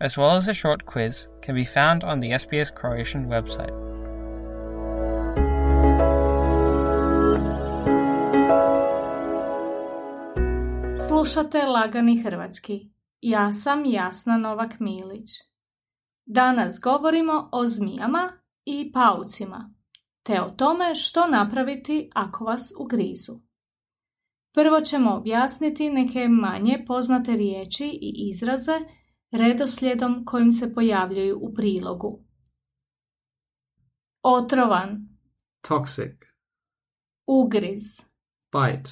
as well as a short quiz, can be found on the SBS Croatian website. Slušate Lagani Hrvatski. Ja sam Jasna Novak Milić. Danas govorimo o zmijama i paucima, te o tome što napraviti ako vas ugrizu. Prvo ćemo objasniti neke manje poznate riječi i izraze redoslijedom kojim se pojavljuju u prilogu. Otrovan, toxic, ugriz, bite,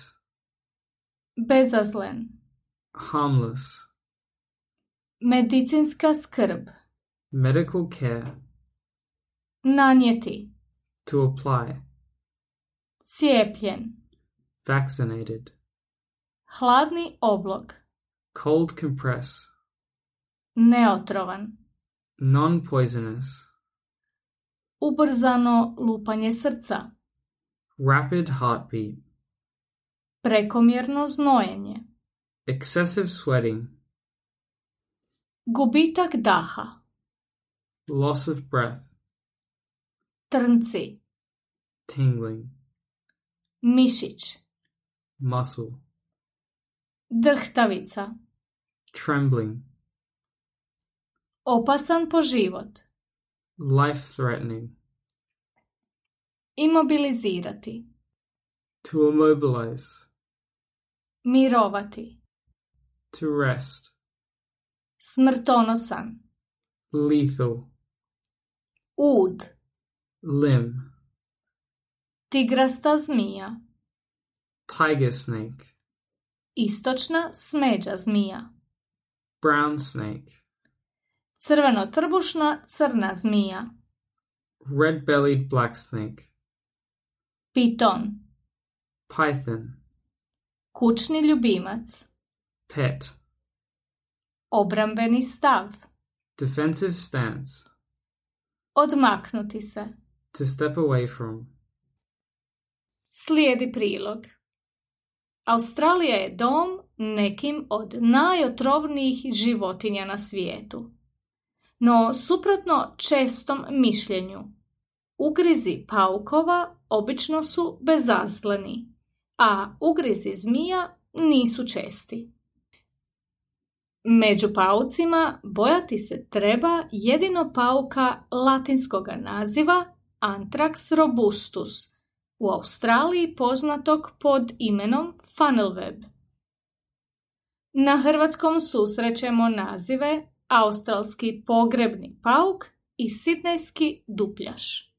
bezazlen, harmless, medicinska skrb, medical care, nanijeti, to apply, cijepljen, vaccinated, hladni oblog, cold compress, neotrovan, non poisonous, ubrzano lupanje srca, rapid heartbeat, prekomjerno znojenje, excessive sweating, gubitak daha, loss of breath, trnci, tingling, mišić, muscle, drhtavica, trembling, opasan po život, life threatening, imobilizirati, to immobilize, mirovati, to rest, smrtonosan, lethal, ud, limb, tigrasta zmija, tiger snake, istočna smeđa zmija, brown snake, crveno-trbušna crna zmija, red bellied black snake, piton, python, kućni ljubimac, pet, obrambeni stav, defensive stance, odmaknuti se, to step away from, Slijedi prilog. Australija je dom nekim od najotrovnijih životinja na svijetu. No, suprotno čestom mišljenju, ugrizi paukova obično su bezazleni, a ugrizi zmija nisu česti. Među paucima bojati se treba jedino pauka latinskoga naziva Anthrax robustus, u Australiji poznatog pod imenom funnelweb. Na hrvatskom susrećemo nazive australski pogrebni pauk i sidnejski dupljaš.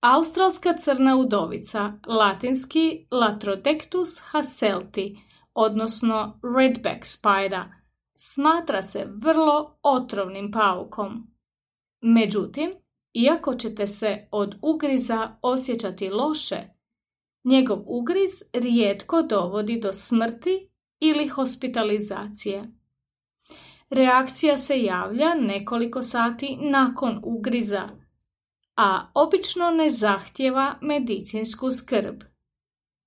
Australska crna udovica, latinski Latrodectus hasselti, odnosno redback spider, smatra se vrlo otrovnim paukom. Međutim, iako ćete se od ugriza osjećati loše, njegov ugriz rijetko dovodi do smrti ili hospitalizacije. Reakcija se javlja nekoliko sati nakon ugriza, a obično ne zahtjeva medicinsku skrb.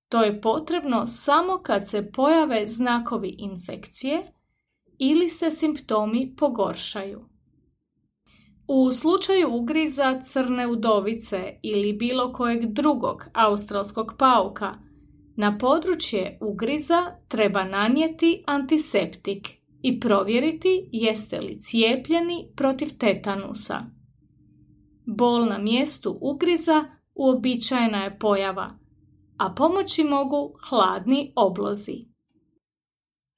To je potrebno samo kad se pojave znakovi infekcije ili se simptomi pogoršaju. U slučaju ugriza crne udovice ili bilo kojeg drugog australskog pauka, na područje ugriza treba nanijeti antiseptik i provjeriti jeste li cijepljeni protiv tetanusa. Bol na mjestu ugriza uobičajena je pojava, a pomoći mogu hladni oblozi.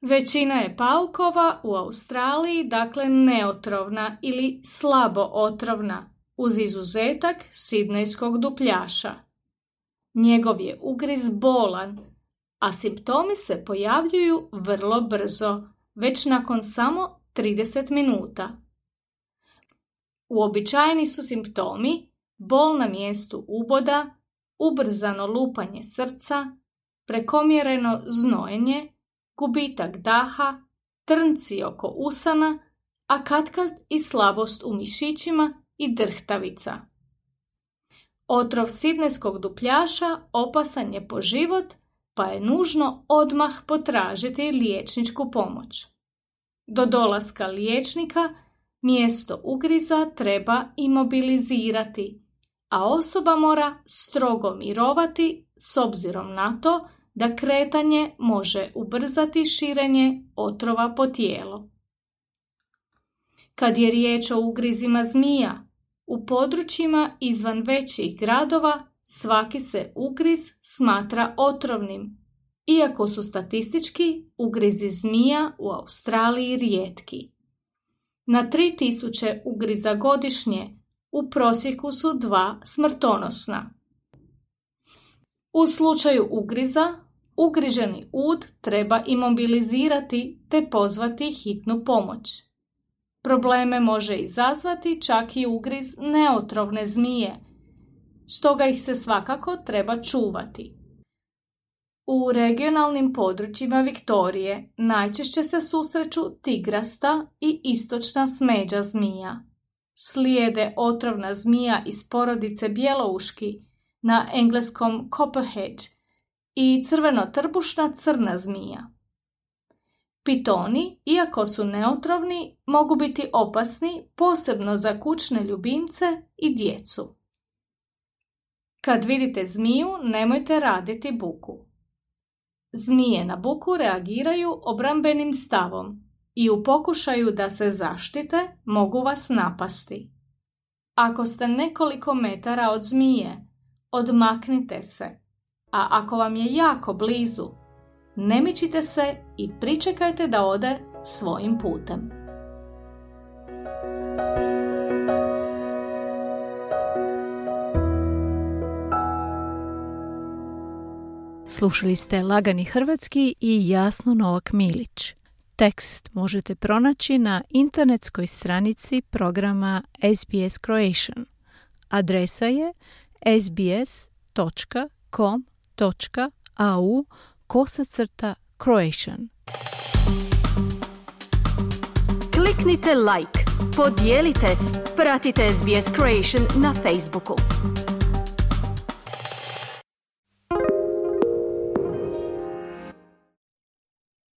Većina je paukova u Australiji dakle neotrovna ili slabo otrovna, uz izuzetak sidnejskog dupljaša. Njegov je ugriz bolan, a simptomi se pojavljuju vrlo brzo, već nakon samo 30 minuta. Uobičajeni su simptomi bol na mjestu uboda, ubrzano lupanje srca, prekomjereno znojenje, gubitak daha, trnci oko usana, a katkad i slabost u mišićima i drhtavica. Otrov sidneskog dupljaša opasan je po život, pa je nužno odmah potražiti liječničku pomoć. Do dolaska liječnika mjesto ugriza treba imobilizirati, a osoba mora strogo mirovati s obzirom na to da kretanje može ubrzati širenje otrova po tijelu. Kad je riječ o ugrizima zmija, u područjima izvan većih gradova svaki se ugriz smatra otrovnim, iako su statistički ugrizi zmija u Australiji rijetki. Na 3000 ugriza godišnje u prosjeku su dva smrtonosna. U slučaju ugriza, ugriženi ud treba imobilizirati te pozvati hitnu pomoć. Probleme može izazvati čak i ugriz neotrovne zmije, stoga ih se svakako treba čuvati. U regionalnim područjima Viktorije najčešće se susreću tigrasta i istočna smeđa zmija. Slijede otrovna zmija iz porodice bjelouški na engleskom copperhead i crveno-trbušna crna zmija. Pitoni, iako su neotrovni, mogu biti opasni posebno za kućne ljubimce i djecu. Kad vidite zmiju, nemojte raditi buku. Zmije na buku reagiraju obrambenim stavom i u pokušaju da se zaštite mogu vas napasti. Ako ste nekoliko metara od zmije, odmaknite se, a ako vam je jako blizu, ne mičite se i pričekajte da ode svojim putem. Slušali ste Lagani Hrvatski i Jasno Novak Milić. Tekst možete pronaći na internetskoj stranici programa SBS Croatian. Adresa je sbs.com.au kosacrta Croatian. Kliknite like, podijelite, pratite SBS Croatian na Facebooku.